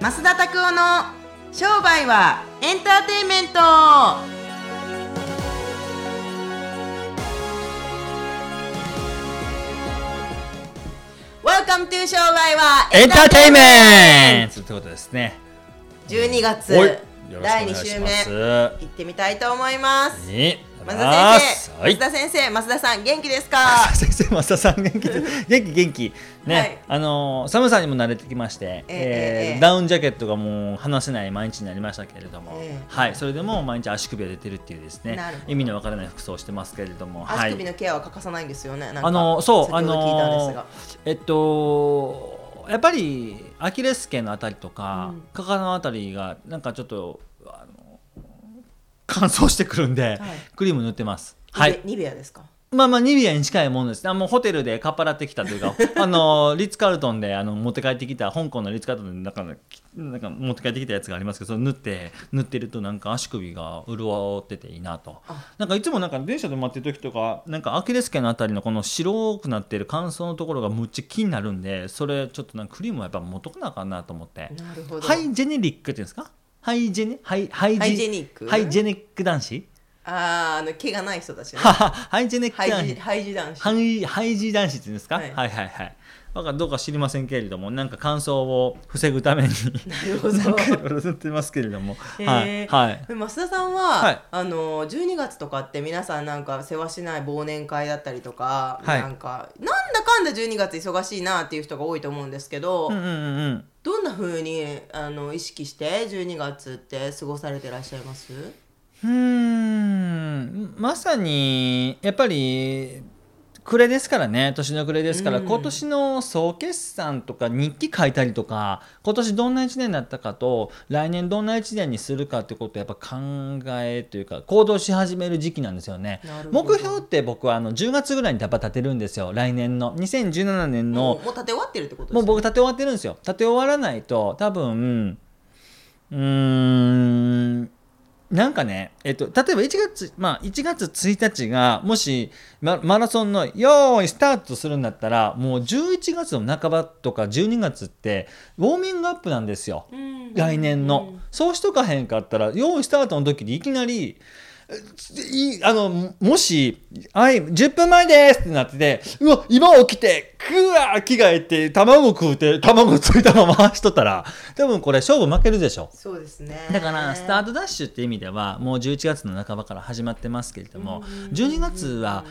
増田拓夫の商売はエンターテインメント。商売はエンターテイメント。ということですね12月第2週目。行ってみたいと思います増田先生、増田先生、増田さん元気ですか？先生、増田さん元気？元気元気。ね、はい、あの寒さにも慣れてきまして、えー、えー、ダウンジャケットがもう離せない毎日になりましたけれども、えー、はい、それでも毎日足首が出てるっていうですね、意味のわからない服装をしてますけれども、足首のケアは欠かさないんですよね。あのそうあのえっとやっぱりアキレス腱のあたりとか、うん、かかのあたりがなんかちょっと乾燥してくるんで、はい、クリーム塗ってます。はい。ニベアですか？まあまあニベアに近いものです。あもうホテルでかっぱらってきたというか あのリッツ・カールトンであの持って帰ってきた香港のリッツ・カールトンでなんかなんか持って帰ってきたやつがありますけどそれ塗って塗ってるとなんか足首が潤ってていいなと。なんかいつもなんか電車で待ってる時とかなんかアキレス腱のあたりのこの白くなってる乾燥のところがむっちゃ気になるんでそれちょっとなんかクリームはやっぱ持っとかなあかんなと思って。ハイジェネリックっていうんですか？ハイジェネハイハイ hygienic？hygienic 男子？あああの毛がない人たちね。ハイジェネック男子。ハイジ男子。ハイハイジ男子って言うんですか、はい、はいはいはい。かどうか知りませんけれどもなんか乾燥を防ぐために。なるほど。なんかいろいろ言ってますけれども、はい、はい、増田さんは、はい、あの12月とかって皆さんなんか世話しない忘年会だったりとか、はい、なんかなんだかんだ12月忙しいなっていう人が多いと思うんですけど、うんうんうんどんなふうにあの意識して12月って過ごされてらっしゃいます？うん。まさにやっぱり暮れですからね。年の暮れですから、うん、今年の総決算とか日記書いたりとか今年どんな1年だったかと来年どんな1年にするかってことをやっぱ考えというか行動し始める時期なんですよね。目標って僕はあの10月ぐらいにやっぱ立てるんですよ。来年の。2017年の。もう立て終わってるってことね、もう僕立て終わってるんですよ。立て終わらないと多分うんなんかね、えっと、例えば1月、まあ、1月1日が、もし、マラソンの、よーい、スタートするんだったら、もう11月の半ばとか12月って、ウォーミングアップなんですよ。来年の。そうしとかへんかったら、よーい、スタートの時にいきなり、あの、もし、はい、10分前ですってなってて、うわ、今起きて、くわ着替えて、卵食うて、卵ついたまま回しとったら、多分これ勝負負けるでしょ。そうですね。だから、スタートダッシュって意味では、もう11月の半ばから始まってますけれども、12月は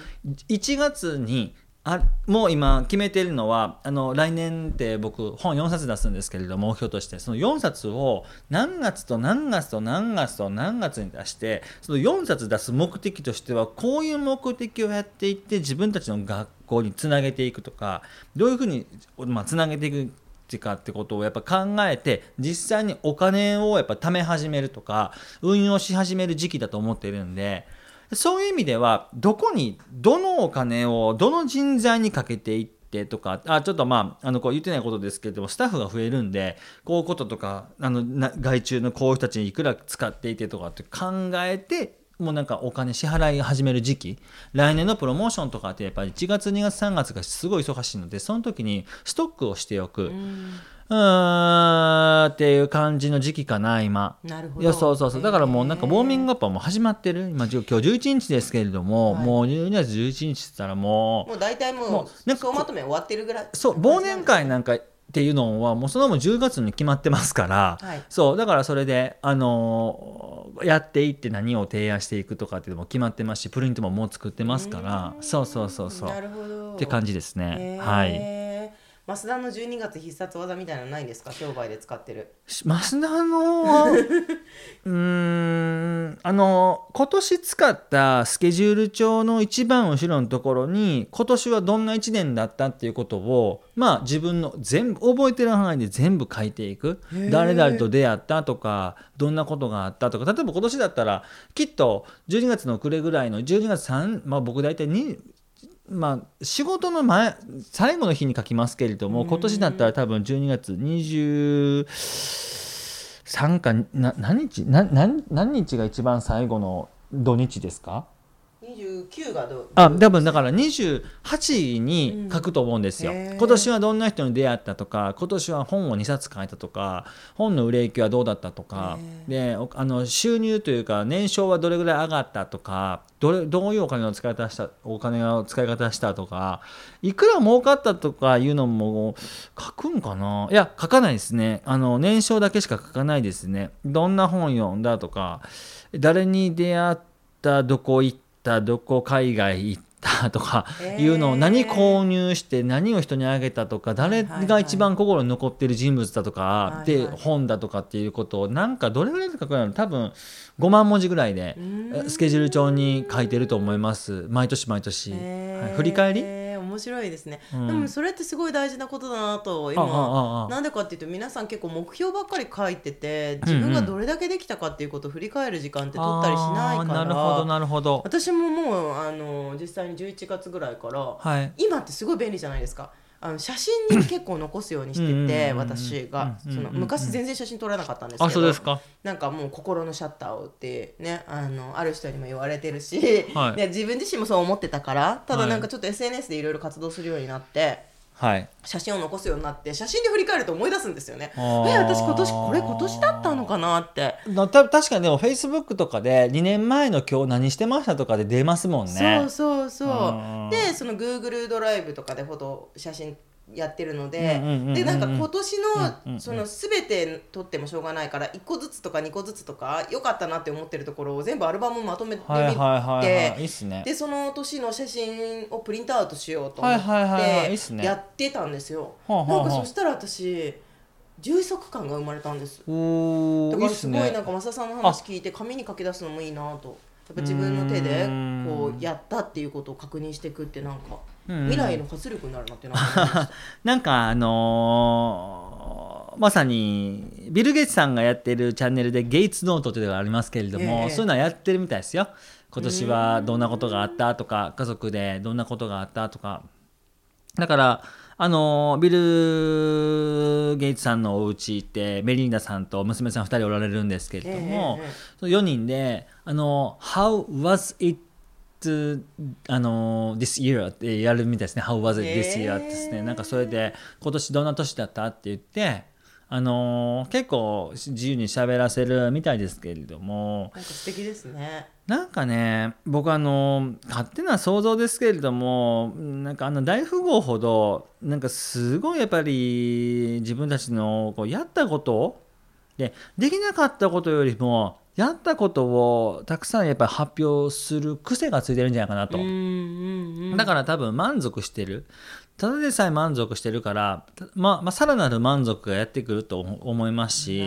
1月にあもう今決めているのはあの来年って僕本4冊出すんですけれども目標としてその4冊を何月と何月と何月と何月に出してその4冊出す目的としてはこういう目的をやっていって自分たちの学校につなげていくとかどういうふうに、まあ、つなげていくかってことをやっぱ考えて実際にお金をやっぱ貯め始めるとか運用し始める時期だと思ってるんで。そういう意味ではどこにどのお金をどの人材にかけていってとかあちょっとまああのこう言ってないことですけれどもスタッフが増えるんでこういうこととかあの外注のこういう人たちにいくら使っていてとかって考えてもうなんかお金支払い始める時期来年のプロモーションとかってやっぱり1月2月3月がすごい忙しいのでその時にストックをしておく。うーんっていう感じの時期かな今。なるほど。いやそうそうそう。だからもうなんかウォーミングアップはもう始まってる。今今日11日ですけれども、はい、もう12月11日っつったらもうもう大体もうもう総まとめ終わってるぐらいそう忘年会なんかっていうのはもうそのも10月に決まってますから、はい、そうだからそれであのー、やっていって何を提案していくとかっていうのも決まってますしプリントももう作ってますからそうそうそうそう。なるほど。って感じですね。はい。増田の12月必殺技みたいなのないんですか？商売で使ってる。増田の うんあの今年使ったスケジュール帳の一番後ろのところに今年はどんな1年だったっていうことをまあ自分の全部覚えてる範囲で全部書いていく。誰々と出会ったとかどんなことがあったとか。例えば今年だったらきっと12月の暮れぐらいの12月3まあ僕大体2まあ、仕事の前最後の日に書きますけれども今年だったら多分12月23かな何日な何何日が一番最後の土日ですか？29がどう？あ多分だから28に書くと思うんですよ、うん、今年はどんな人に出会ったとか今年は本を2冊書いたとか本の売れ行きはどうだったとか。であの収入というか年商はどれぐらい上がったとかどれどういうお金の使い方したお金の使い方したとかいくら儲かったとかいうのも書くんかな？いや書かないですね。あの年商だけしか書かないですね。どんな本読んだとか誰に出会ったどこ行ったったどこ海外行った？とかいうのを何購入して何を人にあげた？とか誰が一番心に残ってる人物だ？とかで本だとかっていうことをなんかどれぐらいで書くの？多分5万文字ぐらいでスケジュール帳に書いてると思います。毎年毎年、はい、振り返り？面白いですね、うん、でもそれってすごい大事なことだなと今なんでかっていうと皆さん結構目標ばっかり書いてて自分がどれだけできたかっていうことを振り返る時間って取ったりしないから、なるほどなるほど。私ももうあの実際に11月ぐらいから、はい、今ってすごい便利じゃないですか。あの写真に結構残すようにしてて私が。その昔全然写真撮らなかったんですけど。なんかもう心のシャッターをってねあのある人にも言われてるし、はい、自分自身もそう思ってたからただなんかちょっと SNS でいろいろ活動するようになって。はい、写真を残すようになって写真で振り返ると思い出すんですよね。え私今年これ今年だったのかなって。た確かにでもフェイスブックとかで2年前の今日何してましたとかで出ますもんね。そうそうそうでその Google ドライブとかでフォト写真やってるので、でなんか今年のその全て撮ってもしょうがないから1個ずつとか2個ずつとか良かったなって思ってるところを全部アルバムまとめてみてでその年の写真をプリントアウトしようと思ってやってたんですよ。なんかそしたら私充足感が生まれたんです。だからすごいなんか増田さんの話聞いて紙に書き出すのもいいなとやっぱ自分の手でこうやったっていうことを確認していくってなんか未来の活力になるなってな なんかあのー、まさにビル・ゲイツさんがやってるチャンネルでゲイツノートというのがありますけれども、えー、そういうのはやってるみたいですよ。今年はどんなことがあったとか家族でどんなことがあったとかだからあのビル・ゲイツさんのお家ってメリンダさんと娘さん2人おられるんですけれども、えー、4人であの「How was it あの This year? ってやるみたいですね。How was it this year? ですね。なんかそれで今年どんな年だったって言ってあのー、結構自由に喋らせるみたいですけれどもなんか素敵ですねなんかね僕あの勝手な想像ですけれどもなんかあの大富豪ほどなんかすごいやっぱり自分たちのこうやったことでできなかったことよりもやったことをたくさんやっぱり発表する癖がついてるんじゃないかなと。だから多分満足してる。ただでさえ満足してるから、まあ、まあ、さらなる満足がやってくると思いますし、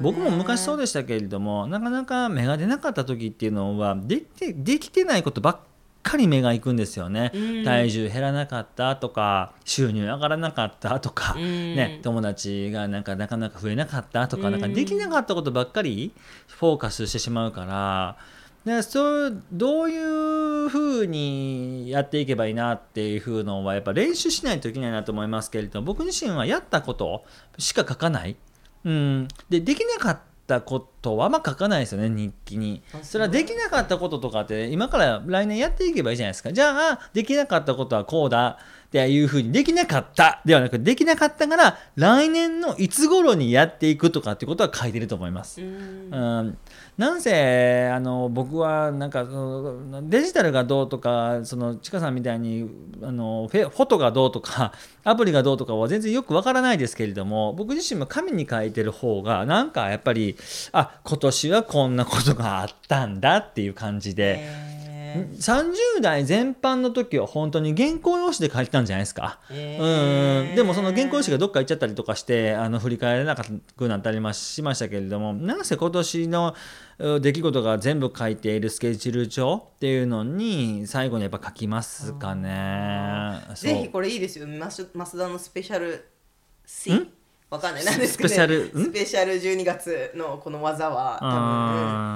僕も昔そうでしたけれどもなかなか芽が出なかった時っていうのはできてできてないことばっかり目がいくんですよね、うん、体重減らなかったとか収入上がらなかったとか、うん、ね、友達がなんかなかなか増えなかったとか,、なんかできなかったことばっかりフォーカスしてしまうから。でそうどういうふうにやっていけばいいなっていうふうのはやっぱ練習しないといけないなと思いますけれども僕自身はやったことしか書かない、うん、でできなかったったことはあんま書かないですよね日記に。それはできなかったこととかって今から来年やっていけばいいじゃないですか。じゃあできなかったことはこうだっていうふうにできなかったではなくできなかったから来年のいつ頃にやっていくとかってことは書いてると思います。うんなんせあの僕はなんかデジタルがどうとかそのちかさんみたいにあのフォトがどうとか アプリがどうとかは全然よくわからないですけれども僕自身も紙に書いてる方がなんかやっぱりあ今年はこんなことがあったんだっていう感じで。30代全般の時は本当に原稿用紙で書いてたんじゃないですか、うん。でもその原稿用紙がどっか行っちゃったりとかしてあの振り返れなくなったりしましたけれどもなんせ今年の出来事が全部書いているスケジュール帳っていうのに最後にやっぱ書きますかね。ぜひこれいいですよ。増田のスペシャル C わかんない。なんですけど、ね、スペシャルスペシャル12月のこの技は多分、うん、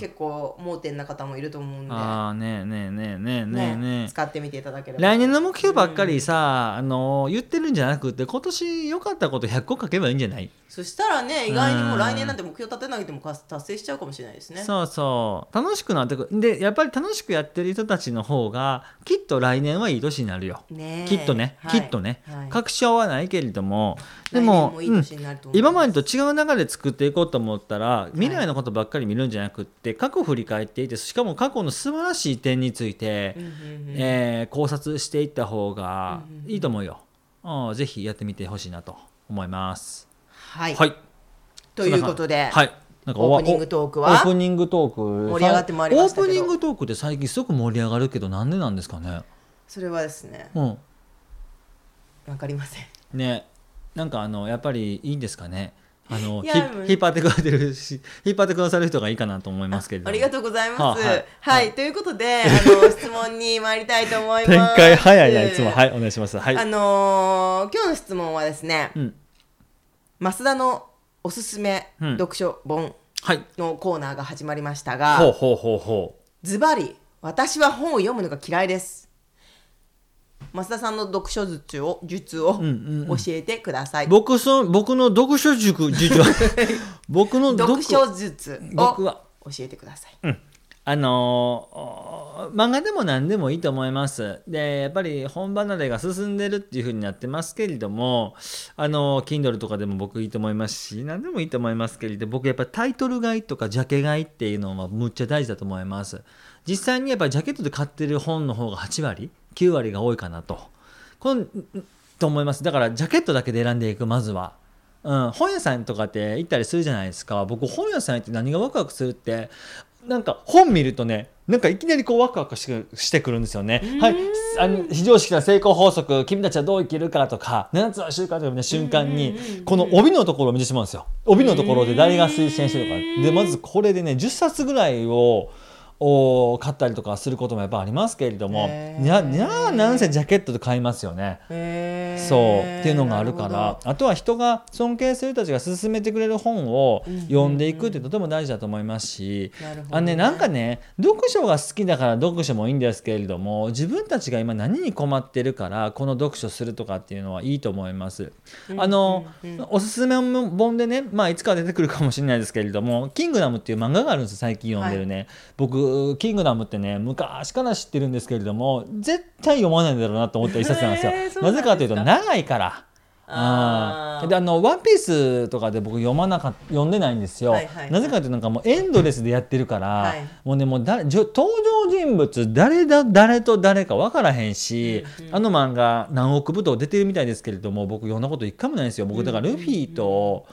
結構盲点な方もいると思うんで。ああねえねえねえねえねえねえ。使ってみていただければ。来年の目標ばっかりさ、うん、あの言ってるんじゃなくて今年良かったこと100個書けばいいんじゃない？そしたらね意外にも来年なんて目標立てなくても達成しちゃうかもしれないですね。そうそう。楽しくなってくる。でやっぱり楽しくやってる人たちの方がきっと来年はいい年になるよ、ね、きっとね、はい、きっとね、はい、確証はないけれども。でもいい年になると思います、今までと違う流れで作っていこうと思ったら未来のことばっかり見るんじゃなくって、過去を振り返っていてしかも過去の素晴らしい点について、えー、考察していった方がいいと思うよ。うん、ぜひやってみてほしいなと思います。はい、はい、ということで、はい、なんかオープニングトークは？オープニングトーク盛り上がってまいりましたオープニングトークで最近すごく盛り上がるけどなんでなんですかね。それはですね、うん、わかりません。ね。なんかあのやっぱりいいんですかねあの引っ張ってくれてるし 引っ張ってくださる人がいいかなと思いますけどありがとうございます。ははい、はい、ということで あの質問に参りたいと思います。展開早いないつもはいお願いします。はい。あのー、今日の質問はですね、うん、増田のおすすめ読書本のコーナーが始まりましたが、ほうほうほうほう。ズバリ私は本を読むのが嫌いです。増田さんの読書術を術を 教えてください。うんうんうん、僕そ僕の読書塾術僕の読書術を教えてください。うんあのー、漫画でも何でもいいと思います。で、やっぱり本離れが進んでるっていう風になってますけれども、あのー、Kindle とかでも僕いいと思いますし、何でもいいと思いますけれど、僕やっぱタイトル買いとかジャケ買いっていうのはむっちゃ大事だと思います。実際にやっぱりジャケットで買ってる本の方が8割9割が多いかなと。このと思います。だからジャケットだけで選んでいく、まずは。うん、本屋さんとかって行ったりするじゃないですか。僕本屋さん行って何がワクワクするって、なんか本見るとね、なんかいきなりこうワクワクしてくるんですよね。はい、あの非常識な成功法則、君たちはどう生きるかとか、7つの習慣とかの瞬間に、この帯のところを見てしまうんですよ。帯のところで誰が推薦してるとか。で、まずこれでね、10冊ぐらいを、を買ったりとかすることもやっぱありますけれどもいやいやなんせジャケットで買いますよね。そうっていうのがあるから。あとは人が尊敬する人たちが勧めてくれる本を読んでいくってとても大事だと思いますし、あねなんかね読書が好きだから読書もいいんですけれども自分たちが今何に困ってるからこの読書するとかっていうのはいいと思います。あの、おすすめ本でねまあいつか出てくるかもしれないですけれども「キングダム」っていう漫画があるんです最近読んでるね。はい、僕キングダムってね昔から知ってるんですけれども絶対読まないんだろうなと思った一冊なんですよ。すなぜかというと長いから。あであの「ワンピースとかで僕読まなか読んでないんですよ、はいはいはい、なぜかというとなんかもうエンドレスでやってるから、はい、もうねもうだ登場人物誰だ誰と誰か分からへんし、うんうん、あの漫画何億部と出てるみたいですけれども僕読んだこと一回もないんですよ。僕だからルフィと、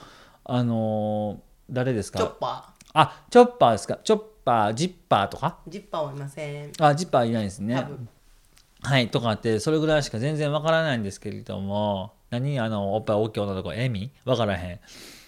うん。うん、あの誰ですか？チョッパー。あチョッパーですか？チョッパージッパーとか？ジッパーはいません。あジッパーいないですね。はいとかってそれぐらいしか全然わからないんですけれども何あのおっぱい大きい女の子エミ？わからへん。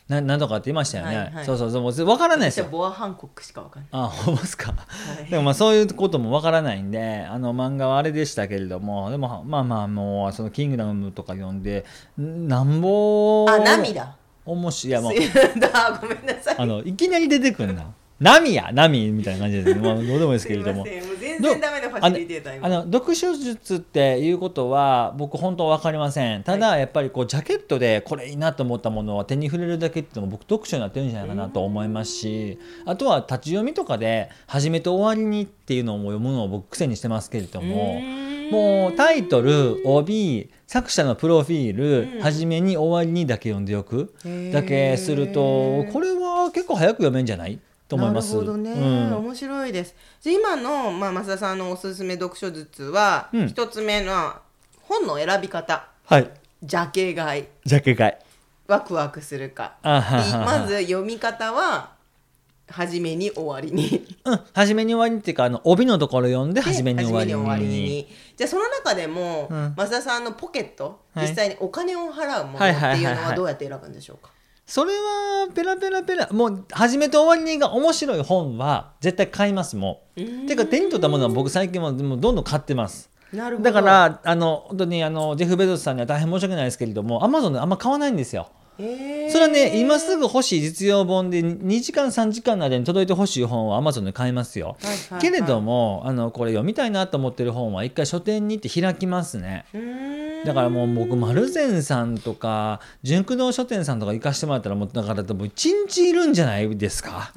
な何とかって言いましたよね、はいはい、そうそうそうもう分からないですよ。ボアハンコックしか分かんない。あほんますか、はい、でもまあそういうことも分からないんであの漫画はあれでしたけれどもでもまあまあもうその「キングダム」とか読んでなんぼあ涙。面白いやもう ごめんなさい。あのいきなり出てくるな波や波みたいな感じですね、まあ、どうでもいいですけれども。全然ダメなファシリテーターあの読書術っていうことは僕本当分かりません。ただやっぱりこうジャケットでこれいいなと思ったものは手に触れるだけっていうのも僕読書になってるんじゃないかなと思いますしあとは立ち読みとかで初めと終わりにっていうのを読むのを僕癖にしてますけれどももうタイトル帯作者のプロフィール、うん、初めに終わりにだけ読んでおくだけするとこれは結構早く読めんじゃないと思います。なるほどね、うん、面白いです。じゃ今のまあ増田さんのおすすめ読書術は一、うん、つ目の本の選び方。はい。ジャケ買い。ジャケ買い。ワクワクするか。まず読み方は。初めに終わりにうん、初めに終わりにっていうかあの帯のところ読んで初めに終わりにじゃあその中でも、うん、増田さんのポケット、実際にお金を払うものっていうのはどうやって選ぶんでしょうか、はいはいはいはいそれはペラペラペラもう始めと終わりにが面白い本は絶対買いますもん。ていうか手に取ったものは僕最近はもうどんどん買ってます。なるほどだからあの本当にあのジェフ・ベゾスさんには大変申し訳ないですけれどもアマゾンであんま買わないんですよ。それはね今すぐ欲しい実用本で2時間3時間の間に届いてほしい本は Amazon で買えますよ、はいはいはい、けれどもあのこれ読みたいなと思ってる本は一回書店に行って開きますね。だからもう僕丸善さんとか純駆動書店さんとか行かしてもらったらもうだからもう一日いるんじゃないですか。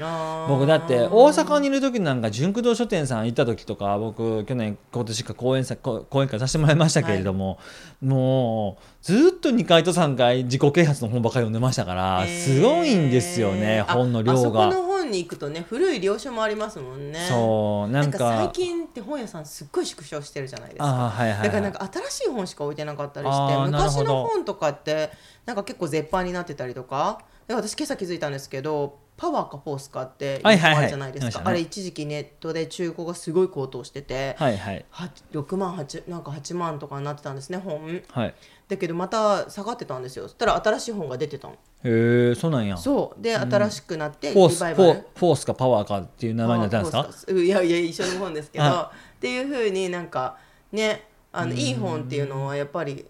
僕だって大阪にいる時なんか純駆動書店さん行った時とか僕去年今年か講演講演会させてもらいましたけれども、はい、もうずっと2回と3回自己啓発の本ばっかり読んでましたからすごいんですよね、本の量が。あそこの本に行くとね古い領書もありますもんね。そうなんか最近って本屋さんすっごい縮小してるじゃないですか。はいはいはい、だからなんか新しい本しか置いてなかったりして昔の本とかってなんか結構絶版になってたりとかで私今朝気づいたんですけどパワーかフォースかってあるじゃないですか、あれ一時期ネットで中古がすごい高騰してて、はいはい、6万8なんか8万とかになってたんですね本、はい、だけどまた下がってたんですよ。そしたら新しい本が出てたの。へえそうなんや。そう。で、新しくなってフォースフォースかパワーかっていう名前になったんですか？いやいや一緒の本ですけどっていうふうになんかねあのいい本っていうのはやっぱり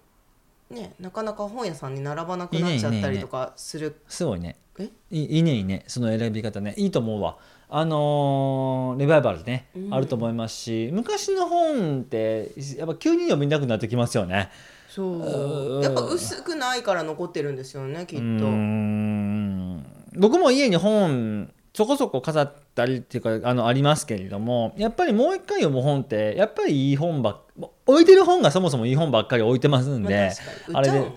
ねなかなか本屋さんに並ばなくなっちゃったりとかする。すごいねえ？いいねいいねその選び方ね。いいと思うわ。あのー、レバイバルね、うん、あると思いますし昔の本ってやっぱ急に読みたくなってきますよね。そう。やっぱ薄くないから残ってるんですよねきっと。僕も家に本そこそこ飾ったりっていうかあのありますけれどもやっぱりもう一回読む本ってやっぱりいい本ばっ置いてる本がそもそもいい本ばっかり置いてますんで、まあ、あれで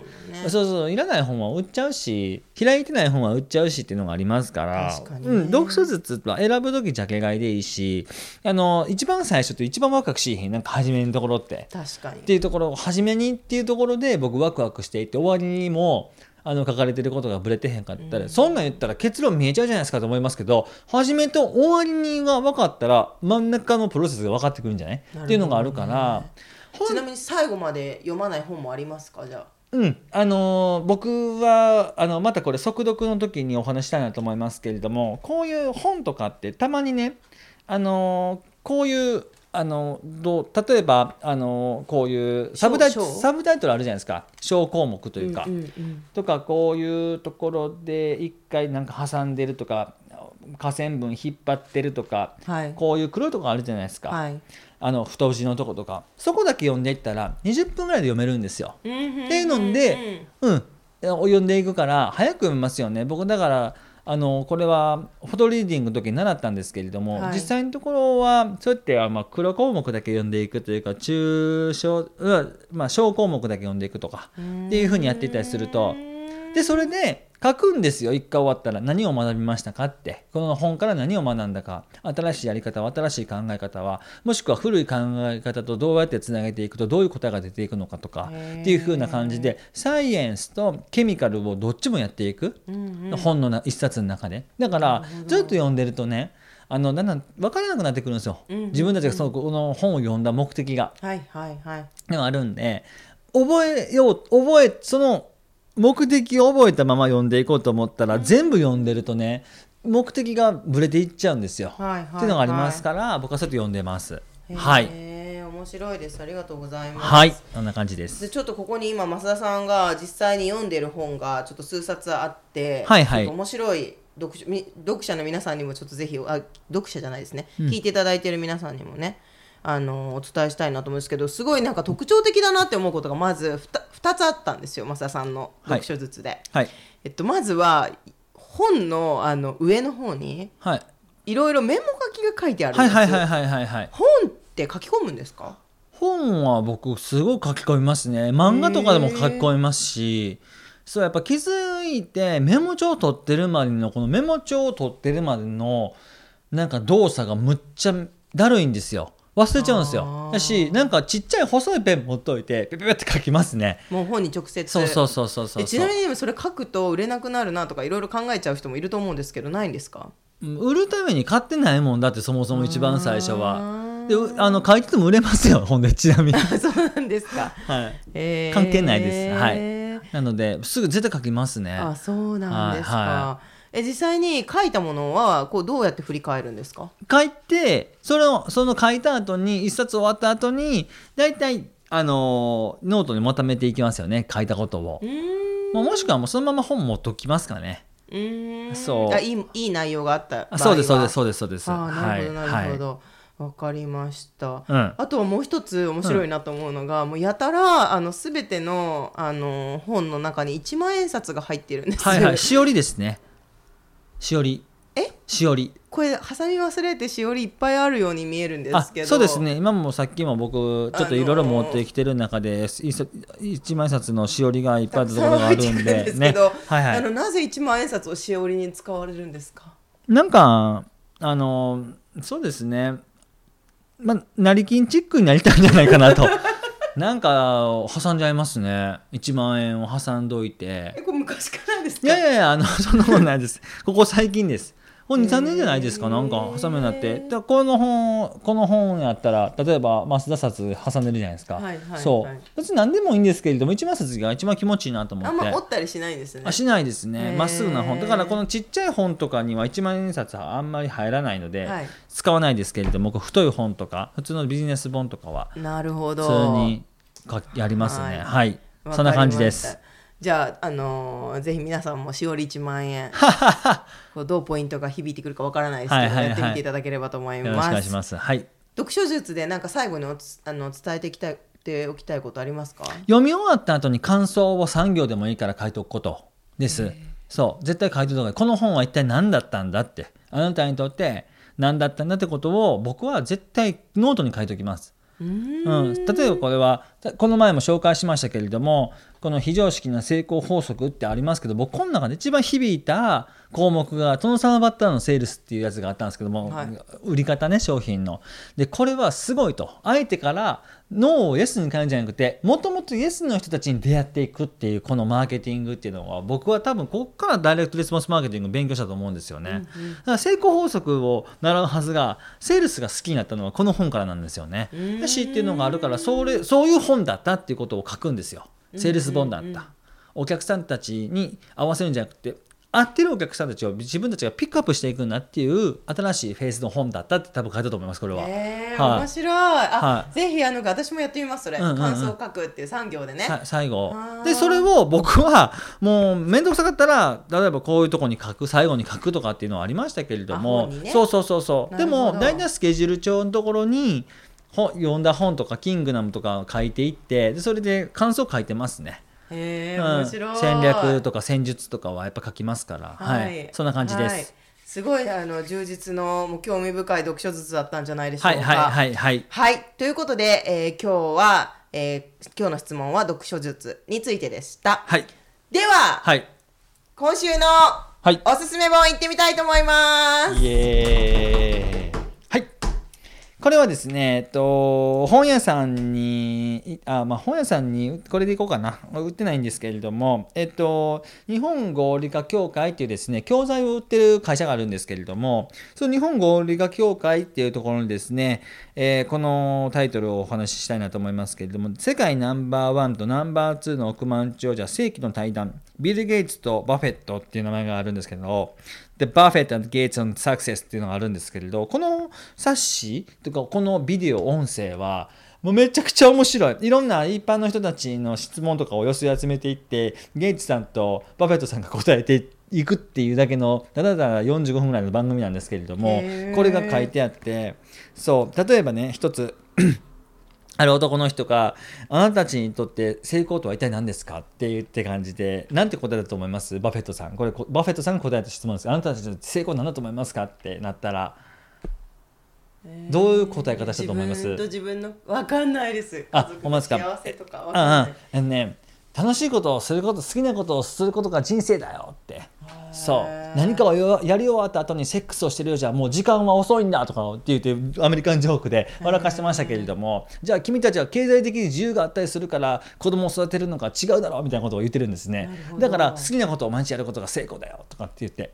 そうそういらない本は売っちゃうし開いてない本は売っちゃうしっていうのがありますから。うん、読書術は選ぶ時ジャケ買いでいいしあの一番最初と一番ワクワクしへんなんか初めのところって。確かに。っていうところ初めにっていうところで僕ワクワクしていて終わりにもあの書かれてることがぶれてへんかったら、うん、そんなん言ったら結論見えちゃうじゃないですかと思いますけど初めと終わりにが分かったら真ん中のプロセスが分かってくるんじゃない、ね、っていうのがあるから。ちなみに最後まで読まない本もありますか？じゃあ。うん。あのー、僕はあのまたこれ速読の時にお話したいなと思いますけれどもこういう本とかってたまにねあのー、こういうあのどう例えばあのこういうサブタイサブタイトルあるじゃないですか。小項目というか、うんうんうん、とかこういうところで一回なんか挟んでるとか下線分引っ張ってるとか、はい、こういう黒いとこあるじゃないですか、はい、あの太字のとことか。そこだけ読んでいったら20分ぐらいで読めるんですよ。っていうので、うん、読んでいくから早く読めますよね。僕だからあのこれはフォトリーディングの時に習ったんですけれども、はい、実際のところはそうやってまあ黒項目だけ読んでいくというか中小、まあ、小項目だけ読んでいくとかっていうふうにやっていったりすると。でそれで書くんですよ。一回終わったら。何を学びましたかって。この本から何を学んだか。新しいやり方は新しい考え方は。もしくは古い考え方とどうやってつなげていくとどういう答えが出ていくのかとか。っていう風な感じでサイエンスとケミカルをどっちもやっていく、うんうん、本の一冊の中で。だからずっと読んでるとねあのだんだん分からなくなってくるんですよ、うんうんうん、自分たちがそのこの本を読んだ目的が。はいはいはい、でもあるんで覚えよう覚えその目的を覚えたまま読んでいこうと思ったら、全部読んでるとね目的がぶれていっちゃうんですよ。はいはいはい、っていうのがありますから僕はそうやって読んでます。はい。面白いです。ありがとうございます。はい。こんな感じです。でちょっとここに今増田さんが実際に読んでる本がちょっと数冊あってはいはい。面白い読読者の皆さんにもちょっとぜひあ読者じゃないですね、うん、聞いていただいてる皆さんにもねあのお伝えしたいなと思うんですけどすごいなんか特徴的だなって思うことがまず 2, 2つあったんですよ増田さんの読書ずつで、はい、えっと、まずは本のあの上の方に、はい、いろいろメモ書きが書いてあるんですはいはいはいはいはい、本って書き込むんですか？本は僕すごい書き込みますね。漫画とかでも書き込みますしそうやっぱ気づいてメモ帳を取ってるまでのこのメモ帳を取ってるまでのなんか動作がむっちゃだるいんですよ忘れちゃうんですよ。だしなんかちっちゃい細いペン持っといてペペペって書きますね。もう本に直接。そうそうそうそうそうちなみにそれ書くと売れなくなるなとかいろいろ考えちゃう人もいると思うんですけどないんですか？売るために買ってないもんだってそもそも一番最初は。であの書いてても売れますよほんでちなみに。そうなんですか、はい。えー、関係ないです。はい。なのですぐ絶対書きますね。あそうなんですか、はいはいえ実際に書いたものはこうどうやって振り返るんですか？書いてそれをその書いた後に一冊終わった後に大体あのノートにまとめていきますよね書いたことを。まあ、もしくはもうそのまま本持っときますかね。うん。そう。あいいいい内容があったそうですそうですそうですそうです。あなるほどなるほど、はい。わかりました、うん、あとはもう一つ面白いなと思うのが、うん、もうやたらあの全てのあの本の中に一万円札が入ってるんですはいはいしおりですねしおり。え？しおり。これ挟み忘れてしおりいっぱいあるように見えるんですけど。そうですね。今もさっきも僕ちょっといろいろ持ってきてる中で、あのー、一万円札のしおりがいっぱいあるところがあるんでね。はいはい、あのなぜ一万円札をしおりに使われるんですか？なんかあのそうですね。まあ成金チックになりたいんじゃないかなと なんか挟んじゃいますね。1万円を挟んどいて。えこれ昔からですか？いやいやいやあのそんなことないです。ここ最近です。これ23年じゃないですか？なんか挟むようになってでこの本この本やったら例えば増田札挟んでるじゃないですか、はいはいはい、そう。別に何でもいいんですけれども一万冊が一番気持ちいいなと思って。あんま折ったりしないですね。あしないですね。まっすぐな本。だからこのちっちゃい本とかには一万円札はあんまり入らないので、はい、使わないですけれども太い本とか普通のビジネス本とかは。なるほど。普通にやりますね。はい、はい、そんな感じです。じゃあ、あのー、ぜひ皆さんもしおり1万円。こうどうポイントが響いてくるかわからないですけど、はいはいはい、やってみていただければと思います。よろしくお願いします。はい。読書術でなんか最後にあの伝えていきたいておきたいことありますか？読み終わった後に感想を3行でもいいから書いておくことです。そう。絶対書いておくがこの本は一体何だったんだって。あなたにとって何だったんだってことを僕は絶対ノートに書いておきます。うん、例えばこれはこの前も紹介しましたけれどもこの非常識な成功法則ってありますけど僕この中で一番響いた項目がトノサマバッターのセールスっていうやつがあったんですけども、はい、売り方ね商品の。でこれはすごいと。相手からノーをイエスに変えるんじゃなくてもともとイエスの人たちに出会っていくっていうこのマーケティングっていうのは僕は多分ここからダイレクトレスポンスマーケティング勉強したと思うんですよね、うんうん、だから成功法則を習うはずがセールスが好きになったのはこの本からなんですよね。よしっていうのがあるからそれそういう本だったっていうことを書くんですよ。セールス本だった。お客さんたちに合わせるんじゃなくて合ってるお客さんたちを自分たちがピックアップしていくんだっていう新しいフェーズの本だったって多分書いたと思いますこれは。えー、はい、面白い。あ、はい、ぜひあの私もやってみますそれ、うんうんうん、感想を書くっていう産業でね。最後。でそれを僕はもう面倒くさかったら例えばこういうとこに書く最後に書くとかっていうのはありましたけれども、ね、そうそうそうそう。でも大体スケジュール帳のところに読んだ本とか「キングダム」とか書いていってでそれで感想書いてますね。へ面白い、戦略とか戦術とかはやっぱ書きますから、はい、はい、そんな感じです。はい、すごいあの充実のもう興味深い読書術だったんじゃないでしょうか。はいはいはい、はい、ということで、えー、今日は、えー、今日の質問は読書術についてでした。はい、では、はい、今週のおすすめ本いってみたいと思います。イエーイこれはですね、えっと、本屋さんに、あ、まあ、本屋さんに、これでいこうかな。売ってないんですけれども、えっと、日本合理化協会っていうですね、教材を売ってる会社があるんですけれども、その日本合理化協会っていうところにですね、えー、このタイトルをお話ししたいなと思いますけれども、世界ナンバーワンとナンバーツーの億万長者、世紀の対談、ビル・ゲイツとバフェットっていう名前があるんですけど、The Buffett and Gates on Success っていうのがあるんですけれど、この冊子とかこのビデオ、音声は、もうめちゃくちゃ面白い。いろんな一般の人たちの質問とかを寄せ集めていって、ゲイツさんとバフェットさんが答えていってくっていうだけの、ただただ45分ぐらいの番組なんですけれども、これが書いてあって、そう、例えばね、一つ ある男の人が、あなたたちにとって成功とは一体何ですかって言って感じで、なんて答えだと思います？バフェットさん。これ、バフェットさんが答えた質問です。あなたたちの成功何だと思いますかってなったら、どういう答え方したと思います？自分と自分の分かんないです。あ、思いますか？幸せとか分かんない。ああ、ね、楽しいことをすること、好きなことをすることが人生だよって。そう。何かをやり終わった後にセックスをしてるようじゃもう時間は遅いんだとかって言ってアメリカンジョークで笑かしてましたけれどもじゃあ君たちは経済的に自由があったりするから子供を育てるのが違うだろうみたいなことを言ってるんですね。だから好きなことを毎日やることが成功だよとかって言って。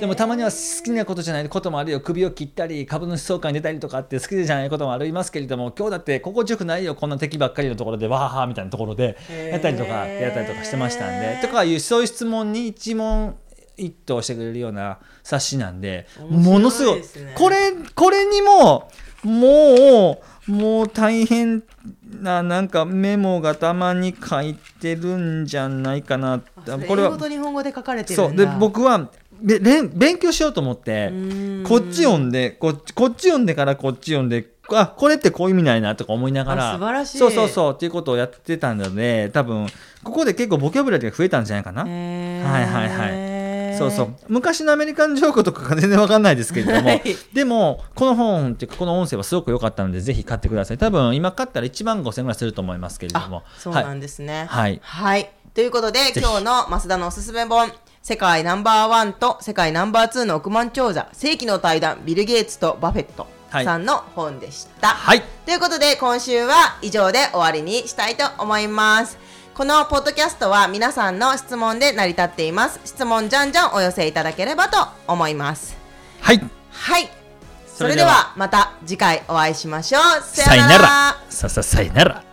でもたまには好きなことじゃないこともあるよ首を切ったり株主総会に出たりとかって好きじゃないこともありますけれども今日だって心地よくないよこんな敵ばっかりのところでわーはーみたいなところでやったりとかやったりとかしてましたんで。とかいうそういう質問に一問一答してくれるような冊子なんで、ものすごいこれこれにももうもう大変ななんかメモがたまに書いてるんじゃないかなこれは日本語で書かれてるそう。で僕はべ勉強しようと思ってこっち読んでこっちこっち読んでからこっち読んであこれってこういう意味ないなとか思いながら素晴らしい。そうそうそうっていうことをやってたので多分ここで結構ボキャブラリーが増えたんじゃないかな。はいはいはいそうそう。昔のアメリカンジョークとかが全然わかんないですけれども、はい、でもこの本っていうかこの音声はすごく良かったのでぜひ買ってください。多分今買ったら1万5000円ぐらいすると思いますけれども。そうなんですね。はい、はい、ということで今日の増田のおすすめ本世界ナンバーワンと世界ナンバーツーの億万長者世紀の対談ビル・ゲイツとバフェットさんの本でした。はい、ということで今週は以上で終わりにしたいと思います。このポッドキャストは皆さんの質問で成り立っています。質問じゃんじゃんお寄せいただければと思います。はい。はい。それではまた次回お会いしましょう。さよなら。さささよなら。